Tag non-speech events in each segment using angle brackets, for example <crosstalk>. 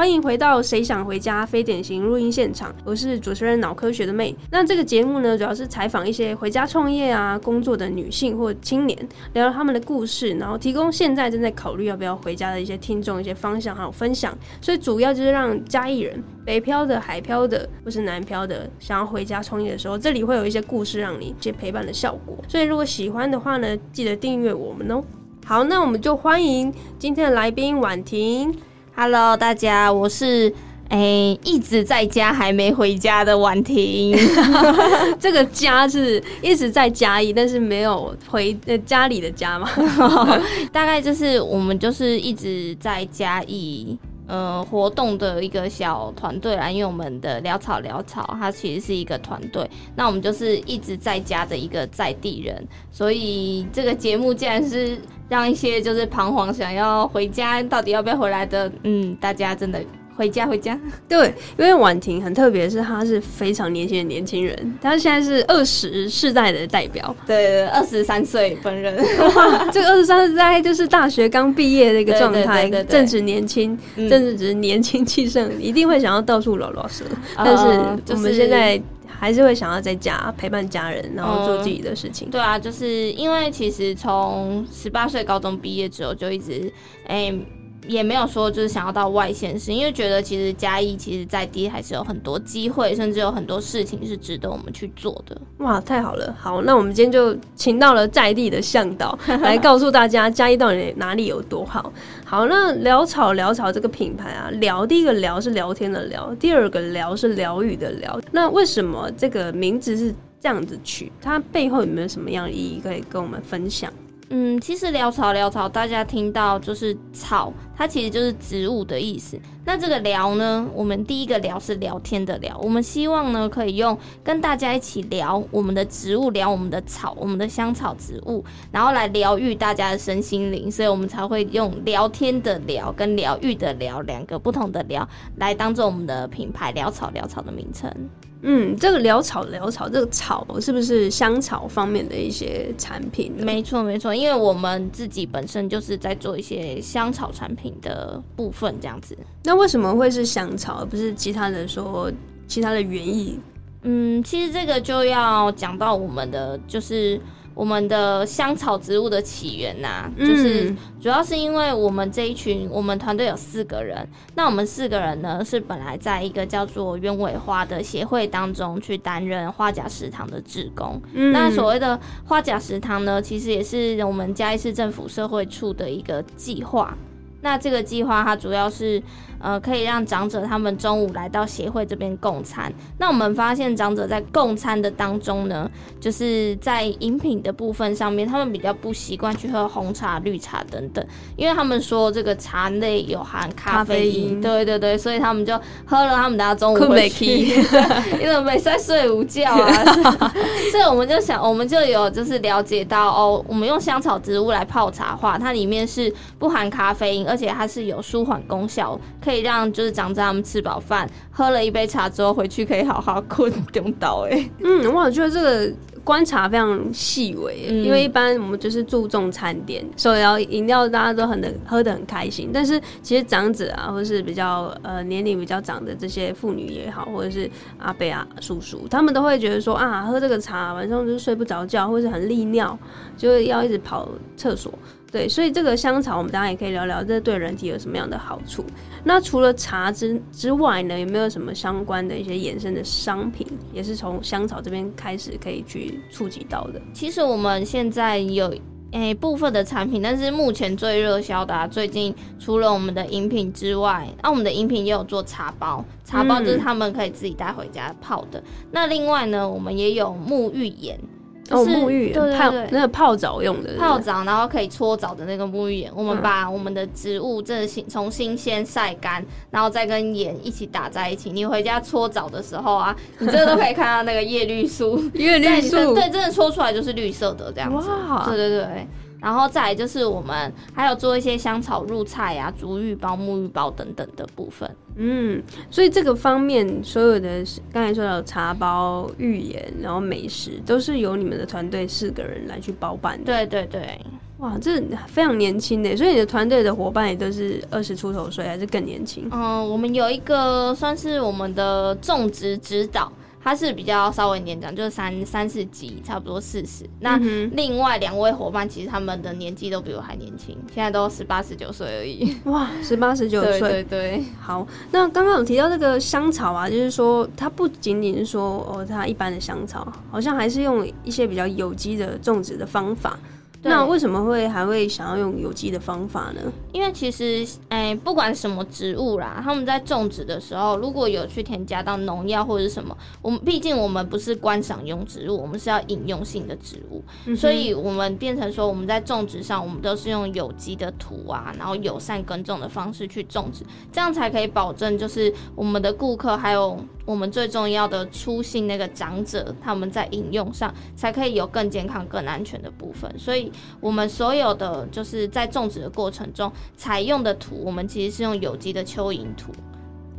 欢迎回到《谁想回家》非典型录音现场，我是主持人脑科学的妹。那这个节目呢，主要是采访一些回家创业啊、工作的女性或青年，聊聊他们的故事，然后提供现在正在考虑要不要回家的一些听众一些方向还有分享。所以主要就是让嘉义人、北漂的、海漂的或是南漂的，想要回家创业的时候，这里会有一些故事让你接陪伴的效果。所以如果喜欢的话呢，记得订阅我们哦。好，那我们就欢迎今天的来宾婉婷。Hello，大家，我是诶、一直在家还没回家的婉婷。<laughs> 这个家是一直在嘉义，但是没有回呃家里的家嘛。<laughs> 大概就是我们就是一直在嘉义呃活动的一个小团队啦，因为我们的潦草潦草，它其实是一个团队，那我们就是一直在家的一个在地人，所以这个节目既然是让一些就是彷徨想要回家，到底要不要回来的，嗯，大家真的回家回家。<laughs> 对，因为婉婷很特别，是她是非常年轻的年轻人，她现在是二十世代的代表。对，二十三岁本人，这个二十三岁大概就是大学刚毕业的一个状态正值年轻，嗯正值只是年轻气盛，一定会想要到处老老实。呃 <laughs> 但是我们就是现在还是会想要在家陪伴家人，然后做自己的事情。对啊，就是因为其实从十八岁高中毕业之后，就一直哎、也没有说就是想要到外县市，因为觉得其实嘉义其实在地还是有很多机会，甚至有很多事情是值得我们去做的。哇，太好了！好，那我们今天就请到了在地的向导 <laughs> 来告诉大家嘉义到底哪里有多好。好，那潦草潦草这个品牌啊，聊第一个聊是聊天的聊，第二个聊是疗愈的聊。那为什么这个名字是这样子取？它背后有没有什么样的意义可以跟我们分享？嗯，其实潦草潦草，大家听到就是草，它其实就是植物的意思。那这个聊呢，我们第一个聊是聊天的聊，我们希望呢可以用跟大家一起聊我们的植物，聊我们的草，我们的香草植物，然后来疗愈大家的身心灵，所以我们才会用聊天的聊跟疗愈的聊两个不同的聊来当做我们的品牌潦草潦草的名称。嗯，这个潦草潦草，这个草是不是香草方面的一些产品呢？没错没错，因为我们自己本身就是在做一些香草产品的部分，这样子。那为什么会是香草，而不是其他的说其他的原意？嗯，其实这个就要讲到我们的，就是我们的香草植物的起源呐、就是嗯主要是因为我们这一群，我们团队有四个人，那我们四个人呢是本来在一个叫做鸢尾花的协会当中去担任花甲食堂的志工。嗯那所谓的花甲食堂呢，其实也是我们嘉义市政府社会处的一个计划。那这个计划它主要是呃可以让长者他们中午来到协会这边共餐。那我们发现长者在共餐的当中呢，就是在饮品的部分上面，他们比较不习惯去喝红茶、绿茶等等，因为他们说这个茶类有含咖咖啡啡因因，对对对，所以他们就喝了，他们等下中午困没回去，<laughs> 因为没在睡午觉啊，<laughs> 所以我们就想，我们就有就是了解到哦，我们用香草植物来泡茶话，它里面是不含咖啡因，而且它是有舒缓功效，可以让就是长者他们吃饱饭，喝了一杯茶之后回去可以好好困，不用倒哎。嗯，我觉得这个观察非常细微，嗯因为一般我们就是注重餐点，手摇饮料大家都很能喝得很开心，但是其实长者啊，或是比较呃年龄比较长的这些妇女也好，或者是阿伯啊叔叔，他们都会觉得说啊，喝这个茶晚上就是睡不着觉，或是很利尿，就要一直跑厕所。对，所以这个香草我们当然也可以聊聊，这对人体有什么样的好处。那除了茶之之外呢，有没有什么相关的一些衍生的商品，也是从香草这边开始可以去触及到的？其实我们现在有诶、部分的产品，但是目前最热销的、啊，最近除了我们的饮品之外，那、我们的饮品也有做茶包，茶包就是他们可以自己带回家泡的。那另外呢，我们也有沐浴盐，就哦，是沐浴泡那个泡澡用的，泡澡，然后可以搓澡的那个沐浴盐，我们嗯把我们的植物真的新从新鲜晒干，然后再跟盐一起打在一起。你回家搓澡的时候啊，你真的都可以看到那个叶绿素，<laughs> 叶绿素，对，真的搓出来就是绿色的这样子。哇对对对。然后再来就是我们还有做一些香草入菜啊、足浴包、沐浴包等等的部分。嗯，所以这个方面所有的刚才说到茶包、浴盐，然后美食，都是由你们的团队四个人来去包办的。对对对，哇，这非常年轻的，所以你的团队的伙伴也都是二十出头岁，还是更年轻？嗯，我们有一个算是我们的种植指导。他是比较稍微年长，就是三三四级，差不多四十。那另外两位伙伴，其实他们的年纪都比我还年轻，现在都十八十九岁而已。哇，<laughs> 十八十九岁，对对。好，那刚刚有提到这个香草啊，就是说它不仅仅是说哦，它一般的香草，好像还是用一些比较有机的种植的方法。那为什么会还会想要用有机的方法呢？因为其实，哎，不管什么植物啦，他们在种植的时候，如果有去添加到农药或者是什么，我们毕竟我们不是观赏用植物，我们是要饮用性的植物，所以我们变成说，我们在种植上，我们都是用有机的土啊，然后友善耕种的方式去种植，这样才可以保证，就是我们的顾客还有。我们最重要的初心那个长者，他们在饮用上才可以有更健康、更安全的部分。所以，我们所有的就是在种植的过程中采用的土，我们其实是用有机的蚯蚓土。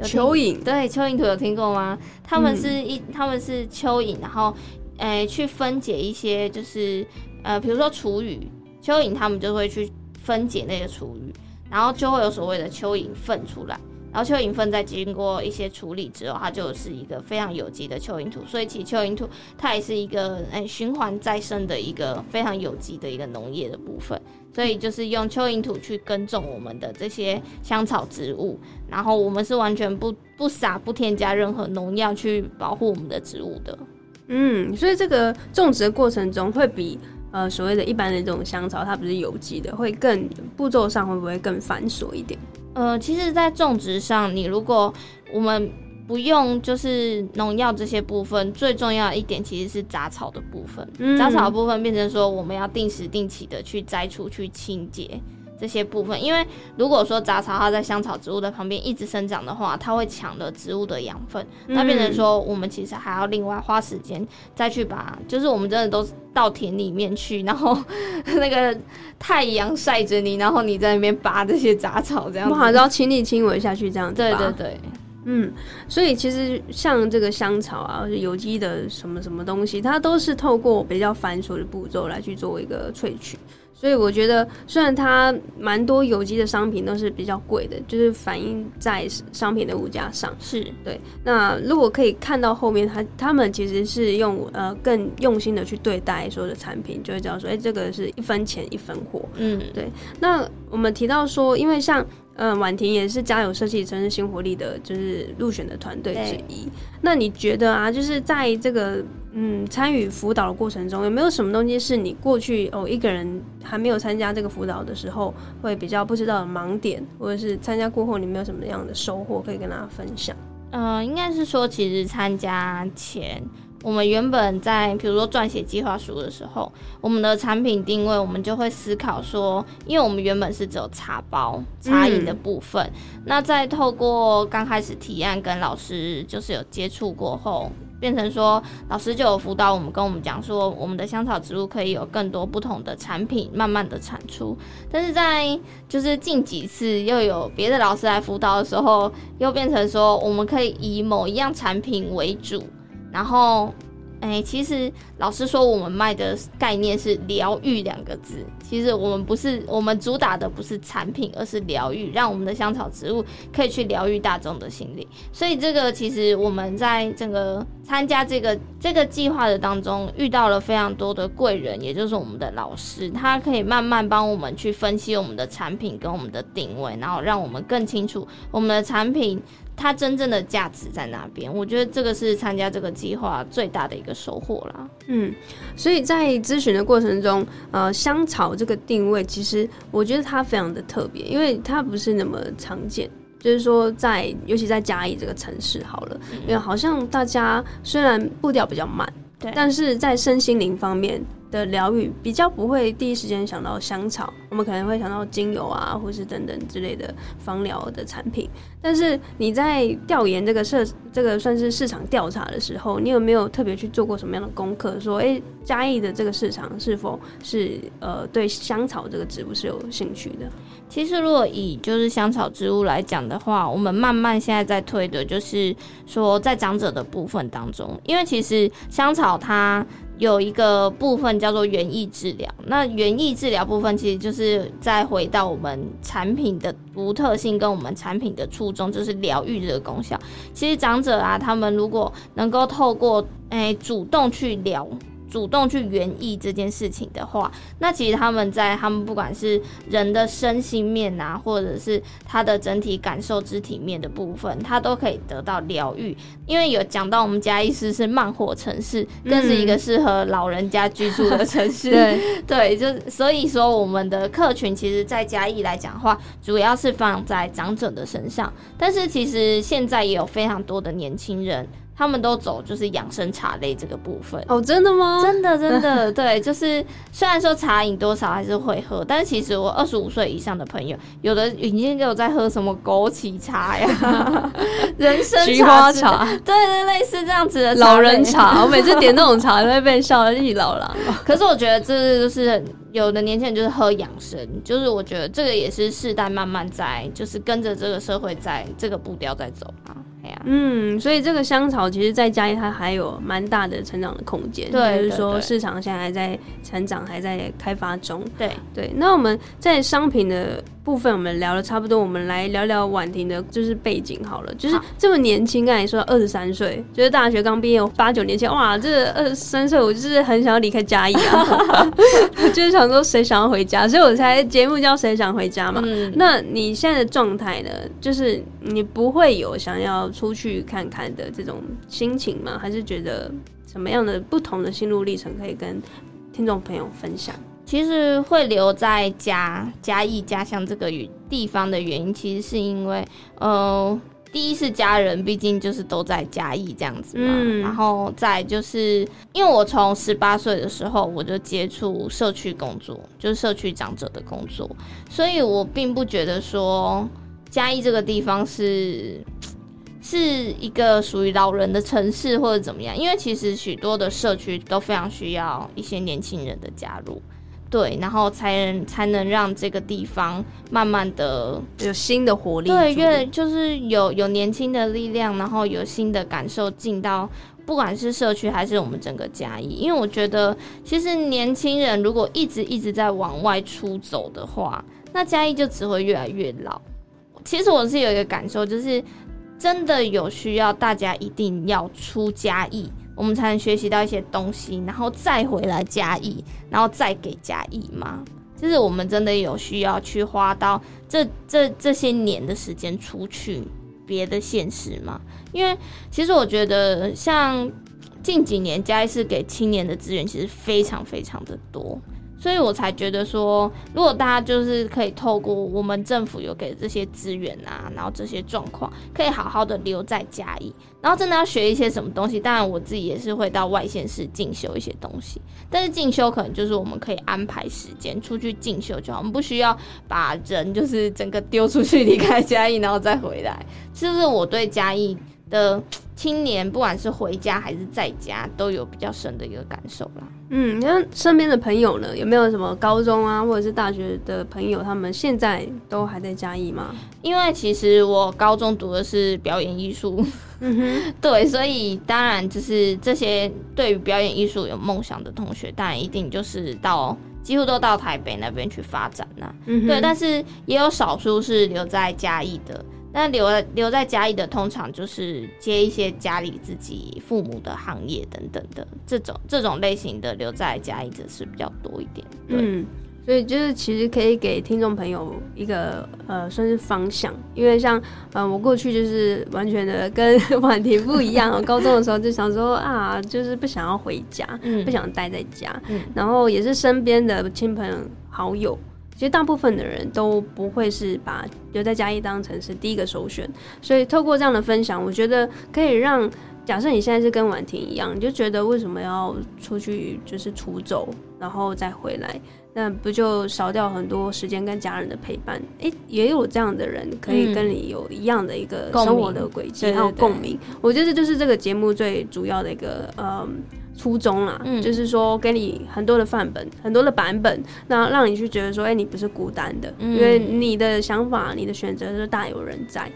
蚯蚓对蚯蚓土有听过吗？他们是一他们是蚯蚓，然后诶去分解一些就是呃，比如说厨余，蚯蚓他们就会去分解那个厨余，然后就会有所谓的蚯蚓粪出来。然后蚯蚓粪在经过一些处理之后，它就是一个非常有机的蚯蚓土。所以其实蚯蚓土它也是一个诶循环再生的一个非常有机的一个农业的部分。所以就是用蚯蚓土去耕种我们的这些香草植物，然后我们是完全不不撒不添加任何农药去保护我们的植物的。嗯，所以这个种植的过程中会比呃所谓的一般的这种香草，它不是有机的，会更步骤上会不会更繁琐一点？呃，其实，在种植上，你如果我们不用就是农药这些部分，最重要的一点其实是杂草的部分。杂草的部分变成说，我们要定时定期的去摘除、去清洁。这些部分，因为如果说杂草它在香草植物的旁边一直生长的话，它会抢了植物的养分，那变成说我们其实还要另外花时间再去把，就是我们真的都到田里面去，然后 <laughs> 那个太阳晒着你，然后你在那边拔这些杂草，这样子，还是要亲力亲为下去这样子。对对对，嗯，所以其实像这个香草啊，有机的什么什么东西，它都是透过比较繁琐的步骤来去做一个萃取。所以我觉得，虽然它蛮多有机的商品都是比较贵的，就是反映在商品的物价上。是对。那如果可以看到后面，他他们其实是用呃更用心的去对待所有的产品，就会知道说，哎，这个是一分钱一分货。嗯，对。那我们提到说，因为像。嗯，婉婷也是家有设计城市新活力的，就是入选的团队之一。那你觉得啊，就是在这个嗯参与辅导的过程中，有没有什么东西是你过去哦一个人还没有参加这个辅导的时候，会比较不知道的盲点，或者是参加过后你没有什么样的收获可以跟大家分享？嗯，应该是说，其实参加前。我们原本在比如说撰写计划书的时候，我们的产品定位，我们就会思考说，因为我们原本是只有茶包茶饮的部分，那在透过刚开始提案跟老师就是有接触过后，变成说老师就有辅导我们，跟我们讲说，我们的香草植物可以有更多不同的产品慢慢的产出，但是在就是近几次又有别的老师来辅导的时候，又变成说我们可以以某一样产品为主。然后，哎，其实老师说，我们卖的概念是“疗愈”两个字。其实我们不是，我们主打的不是产品，而是疗愈，让我们的香草植物可以去疗愈大众的心理。所以，这个其实我们在整个参加这个这个计划的当中，遇到了非常多的贵人，也就是我们的老师，他可以慢慢帮我们去分析我们的产品跟我们的定位，然后让我们更清楚我们的产品。它真正的价值在哪边？我觉得这个是参加这个计划最大的一个收获啦。嗯，所以在咨询的过程中，呃，香草这个定位，其实我觉得它非常的特别，因为它不是那么常见。就是说，在尤其在嘉义这个城市，好了，因为好像大家虽然步调比较慢，对，但是在身心灵方面。的疗愈比较不会第一时间想到香草，我们可能会想到精油啊，或是等等之类的芳疗的产品。但是你在调研这个市这个算是市场调查的时候，你有没有特别去做过什么样的功课？说，哎，嘉义的这个市场是否是呃对香草这个植物是有兴趣的？其实，如果以就是香草植物来讲的话，我们慢慢现在在推的就是说，在长者的部分当中，因为其实香草它。有一个部分叫做园艺治疗。那园艺治疗部分其实就是再回到我们产品的独特性跟我们产品的初衷，就是疗愈这个功效。其实长者啊，他们如果能够透过诶主动去疗。主动去园艺这件事情的话，那其实他们在他们不管是人的身心面啊，或者是他的整体感受肢体面的部分，他都可以得到疗愈。因为有讲到我们嘉义市是慢火城市，更是一个适合老人家居住的城市。对 <laughs> 对，就所以说我们的客群其实，在嘉义来讲的话，主要是放在长者的身上，但是其实现在也有非常多的年轻人。他们都走就是养生茶类这个部分哦，真的吗？真的真的，<laughs> 对，就是虽然说茶饮多少还是会喝，但是其实我二十五岁以上的朋友，有的已经有在喝什么枸杞茶呀、<laughs> 人参菊花茶，对对，类似这样子的老人茶。我每次点那种茶都会被笑的一老狼。<laughs> 可是我觉得这就是有的年轻人就是喝养生，就是我觉得这个也是世代慢慢在，就是跟着这个社会在这个步调在走啊。嗯，所以这个香草其实在家里它还有蛮大的成长的空间，对，就是说市场现在还在成长，还在开发中。对对，那我们在商品的。部分我们聊了差不多，我们来聊聊婉婷的，就是背景好了。就是这么年轻，刚才说二十三岁，就是大学刚毕业，八九年前，哇，这二十三岁，我就是很想要离开家义啊，<laughs> 就是想说谁想要回家，所以我才节目叫谁想回家嘛。那你现在的状态呢？就是你不会有想要出去看看的这种心情吗？还是觉得什么样的不同的心路历程可以跟听众朋友分享？其实会留在家嘉义家乡这个地方的原因，其实是因为，呃，第一是家人，毕竟就是都在嘉义这样子嘛。然后再就是，因为我从十八岁的时候我就接触社区工作，就是社区长者的工作，所以我并不觉得说嘉义这个地方是 <tsk> 是一个属于老人的城市或者怎么样。因为其实许多的社区都非常需要一些年轻人的加入。对，然后才能才能让这个地方慢慢的有新的活力。对，越就是有有年轻的力量，然后有新的感受进到，不管是社区还是我们整个嘉义。因为我觉得，其实年轻人如果一直一直在往外出走的话，那嘉义就只会越来越老。其实我是有一个感受，就是真的有需要，大家一定要出嘉义。我们才能学习到一些东西，然后再回来加义，然后再给加义吗？就是我们真的有需要去花到这这这些年的时间出去别的现实吗？因为其实我觉得，像近几年嘉义市给青年的资源其实非常非常的多。所以我才觉得说，如果大家就是可以透过我们政府有给这些资源啊，然后这些状况，可以好好的留在嘉义，然后真的要学一些什么东西。当然我自己也是会到外县市进修一些东西，但是进修可能就是我们可以安排时间出去进修就好，我们不需要把人就是整个丢出去离开嘉义，然后再回来。这是我对嘉义的青年，不管是回家还是在家，都有比较深的一个感受啦。嗯，你看身边的朋友呢，有没有什么高中啊，或者是大学的朋友，他们现在都还在嘉义吗？因为其实我高中读的是表演艺术，嗯哼，<laughs> 对，所以当然就是这些对于表演艺术有梦想的同学，当然一定就是到几乎都到台北那边去发展了，嗯对，但是也有少数是留在嘉义的。那留留在家里的，通常就是接一些家里自己父母的行业等等的这种这种类型的留在家里的是比较多一点。嗯，所以就是其实可以给听众朋友一个呃算是方向，因为像呃我过去就是完全的跟 <laughs> 婉婷不一样，<laughs> 高中的时候就想说啊，就是不想要回家，不想待在家，然后也是身边的亲朋好友。其实大部分的人都不会是把留在嘉义当成是第一个首选，所以透过这样的分享，我觉得可以让假设你现在是跟婉婷一样，你就觉得为什么要出去就是出走，然后再回来，那不就少掉很多时间跟家人的陪伴？诶，也有这样的人可以跟你有一样的一个生活的轨迹，还有共鸣。我觉得这就是这个节目最主要的一个嗯。初衷啦，嗯就是说给你很多的范本，很多的版本，那让你去觉得说，哎，你不是孤单的，因为你的想法、你的选择是大有人在。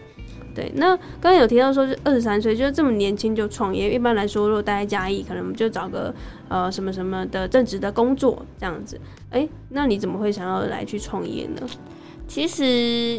对，那刚刚有提到说是二十三岁，就是这么年轻就创业。一般来说，如果待在嘉义，可能我们就找个呃什么什么的正职的工作这样子。哎，那你怎么会想要来去创业呢？其实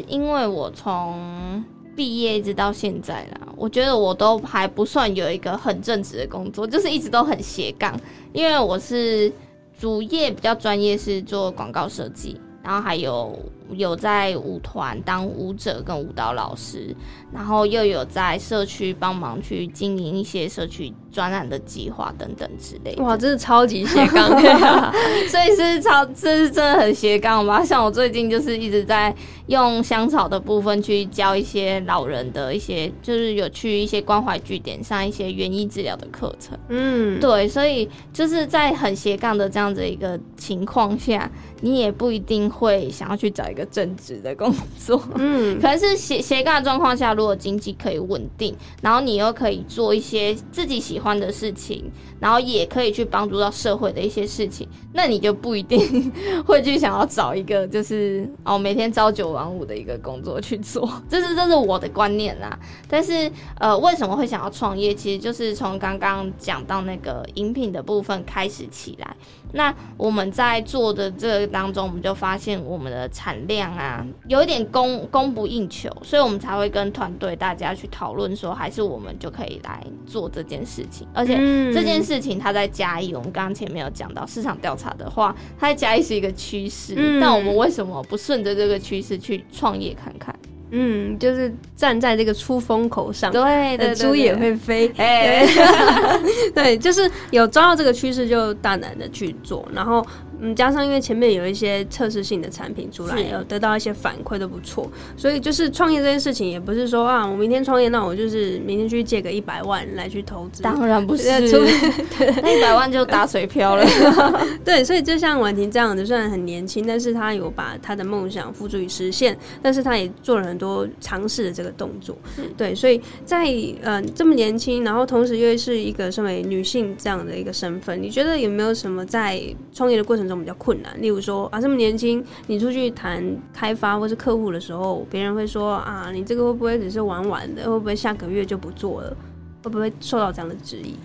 因为我从毕业一直到现在啦，我觉得我都还不算有一个很正直的工作，就是一直都很斜杠。因为我是主业比较专业，是做广告设计，然后还有。有在舞团当舞者跟舞蹈老师，然后又有在社区帮忙去经营一些社区专栏的计划等等之类。哇，真是超级斜杠，<laughs> <laughs> 所以是超，这是真的很斜杠吧？<laughs> 像我最近就是一直在用香草的部分去教一些老人的一些，就是有去一些关怀据点上一些园艺治疗的课程。嗯，对，所以就是在很斜杠的这样子一个情况下，你也不一定会想要去找一个正职的工作，嗯，可能是斜斜杠的状况下，如果经济可以稳定，然后你又可以做一些自己喜欢的事情，然后也可以去帮助到社会的一些事情，那你就不一定会去想要找一个就是哦每天朝九晚五的一个工作去做，这是这是我的观念啦。但是呃，为什么会想要创业？其实就是从刚刚讲到那个饮品的部分开始起来。那我们在做的这个当中，我们就发现我们的产量啊，有一点供供不应求，所以我们才会跟团队大家去讨论说，还是我们就可以来做这件事情。而且这件事情它在嘉义，我们刚刚前面有讲到市场调查的话，它在嘉义是一个趋势。但我们为什么不顺着这个趋势去创业看看？嗯，就是站在这个出风口上，对的，猪也会飞，哎，<laughs> 对，就是有抓到这个趋势，就大胆的去做，然后。嗯，加上因为前面有一些测试性的产品出来，有得到一些反馈都不错，所以就是创业这件事情也不是说啊，我明天创业，那我就是明天去借个一百万来去投资，当然不是，<laughs> <laughs> 那一百万就打水漂了。<laughs> 对，所以就像婉婷这样的，虽然很年轻，但是她有把她的梦想付诸于实现，但是她也做了很多尝试的这个动作。对，所以在呃这么年轻，然后同时又是一个身为女性这样的一个身份，你觉得有没有什么在创业的过程？中比较困难，例如说啊，这么年轻，你出去谈开发或是客户的时候，别人会说啊，你这个会不会只是玩玩的？会不会下个月就不做了？会不会受到这样的质疑？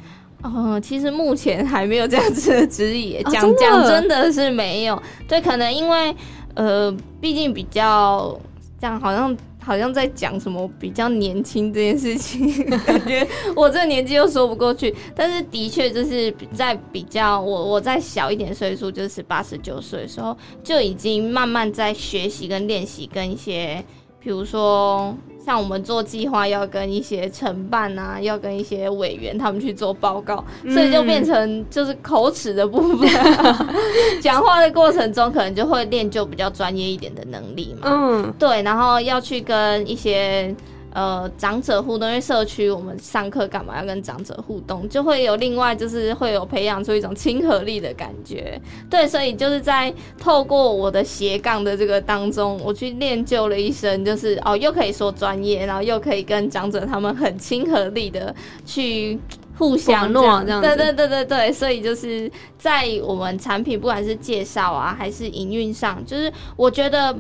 哦，其实目前还没有这样子的质疑，讲讲真的是没有。对，可能因为呃，毕竟比较这样，好像。好像在讲什么比较年轻这件事情，<laughs> 感觉我这年纪又说不过去。但是的确就是在比较我我在小一点岁数，就是八十九岁的时候，就已经慢慢在学习跟练习跟一些，比如说。像我们做计划要跟一些承办啊，要跟一些委员他们去做报告，所以就变成就是口齿的部分，<laughs> 讲话的过程中可能就会练就比较专业一点的能力嘛。嗯，对，然后要去跟一些。呃，长者互动，因为社区我们上课干嘛要跟长者互动，就会有另外就是会有培养出一种亲和力的感觉。对，所以就是在透过我的斜杠的这个当中，我去练就了一身，就是哦，又可以说专业，然后又可以跟长者他们很亲和力的去互相这样，对对对对对，所以就是在我们产品不管是介绍啊，还是营运上，就是我觉得。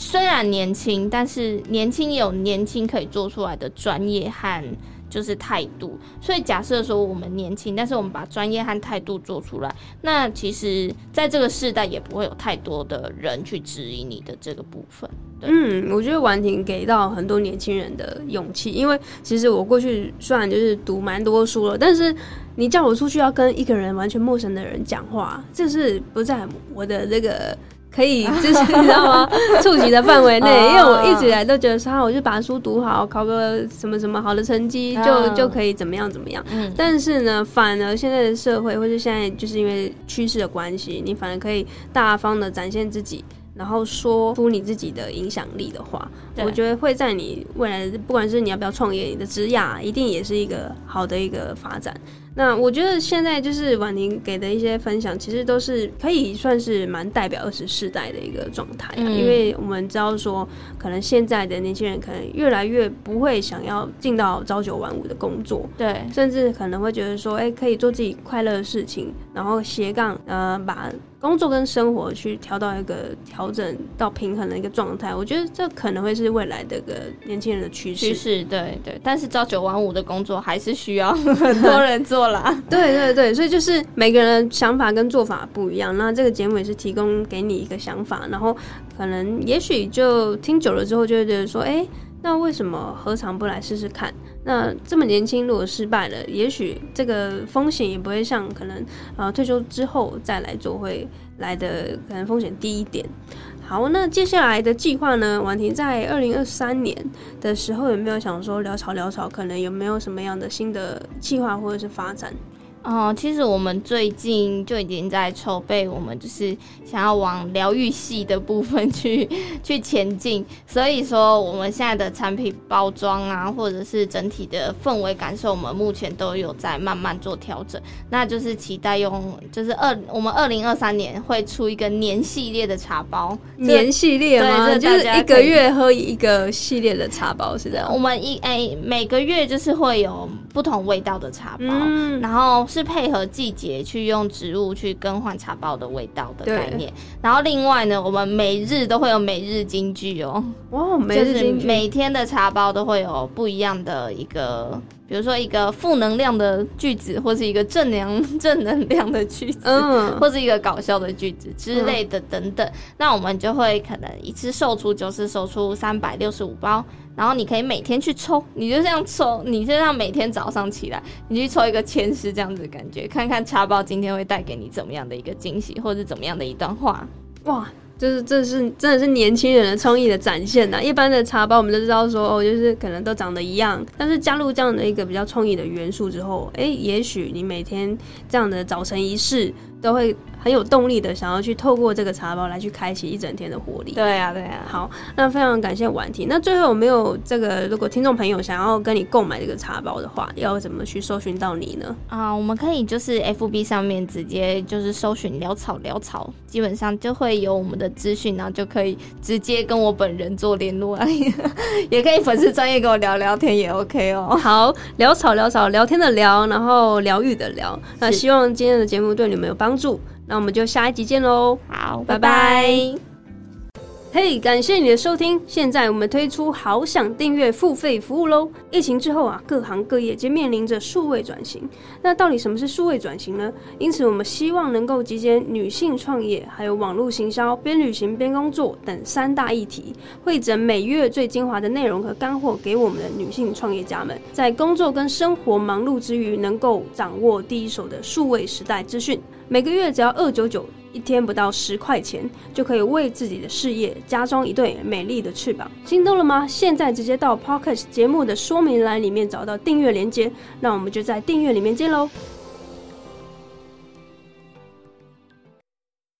虽然年轻，但是年轻有年轻可以做出来的专业和就是态度。所以假设说我们年轻，但是我们把专业和态度做出来，那其实在这个时代也不会有太多的人去质疑你的这个部分。嗯，我觉得婉婷给到很多年轻人的勇气，因为其实我过去虽然就是读蛮多书了，但是你叫我出去要跟一个人完全陌生的人讲话，这是不在我的这个。可以，就 <laughs> 是你知道吗？触及的范围内，<laughs> 因为我一直以来都觉得说，我就把书读好，考个什么什么好的成绩，就就可以怎么样怎么样。嗯。但是呢，反而现在的社会，或是现在就是因为趋势的关系，你反而可以大方的展现自己，然后说出你自己的影响力的话，我觉得会在你未来，不管是你要不要创业，你的职业一定也是一个好的一个发展。那我觉得现在就是婉宁给的一些分享，其实都是可以算是蛮代表二十世代的一个状态，因为我们知道说，可能现在的年轻人可能越来越不会想要进到朝九晚五的工作，对，甚至可能会觉得说，哎，可以做自己快乐的事情，然后斜杠，呃，把工作跟生活去调到一个调整到平衡的一个状态。我觉得这可能会是未来的一个年轻人的趋势。趋势，对对。但是朝九晚五的工作还是需要 <laughs> 很多人做 <laughs> 对对对，所以就是每个人的想法跟做法不一样。那这个节目也是提供给你一个想法，然后可能也许就听久了之后就会觉得说，哎。那为什么何尝不来试试看？那这么年轻，如果失败了，也许这个风险也不会像可能呃退休之后再来做会来的可能风险低一点。好，那接下来的计划呢？婉婷在二零二三年的时候有没有想说潦草潦草，可能有没有什么样的新的计划或者是发展？哦，其实我们最近就已经在筹备，我们就是想要往疗愈系的部分去去前进。所以说，我们现在的产品包装啊，或者是整体的氛围感受，我们目前都有在慢慢做调整。那就是期待用，就是二我们二零二三年会出一个年系列的茶包，年系列吗？就是一个月喝一个系列的茶包是这样。我们一哎每个月就是会有不同味道的茶包，然后。是配合季节去用植物去更换茶包的味道的概念，然后另外呢，我们每日都会有每日金句哦，哇，每日金句，每天的茶包都会有不一样的一个。比如说一个负能量的句子，或是一个正能 <laughs> 正能量的句子，嗯，或是一个搞笑的句子之类的等等，那我们就会可能一次售出就是售出三百六十五包，然后你可以每天去抽，你就这样抽，你就像每天早上起来，你去抽一个签诗这样子的感觉，看看茶包今天会带给你怎么样的一个惊喜，或者怎么样的一段话，哇。就是这是真的是年轻人的创意的展现呐！一般的茶包我们都知道说哦，就是可能都长得一样，但是加入这样的一个比较创意的元素之后，哎，也许你每天这样的早晨仪式都会。很有动力的，想要去透过这个茶包来去开启一整天的活力。对呀，对呀。好，那非常感谢婉婷。那最后有没有这个？如果听众朋友想要跟你购买这个茶包的话，要怎么去搜寻到你呢？啊，我们可以就是 F B 上面直接就是搜寻潦草潦草，基本上就会有我们的资讯，然后就可以直接跟我本人做联络啊。<laughs> 也可以粉丝专业跟我聊聊天也 OK 哦。好，潦草潦草聊天的聊，然后疗愈的聊。那希望今天的节目对你们有帮助。那我们就下一集见喽！好，拜拜。嘿，感谢你的收听。现在我们推出好想订阅付费服务喽！疫情之后啊，各行各业皆面临着数位转型。那到底什么是数位转型呢？因此，我们希望能够集结女性创业、还有网络行销、边旅行边工作等三大议题，汇整每月最精华的内容和干货，给我们的女性创业家们，在工作跟生活忙碌之余，能够掌握第一手的数位时代资讯。每个月只要二九九，一天不到十块钱，就可以为自己的事业加装一对美丽的翅膀。心动了吗？现在直接到 Podcast 节目的说明栏里面找到订阅链接，那我们就在订阅里面见喽。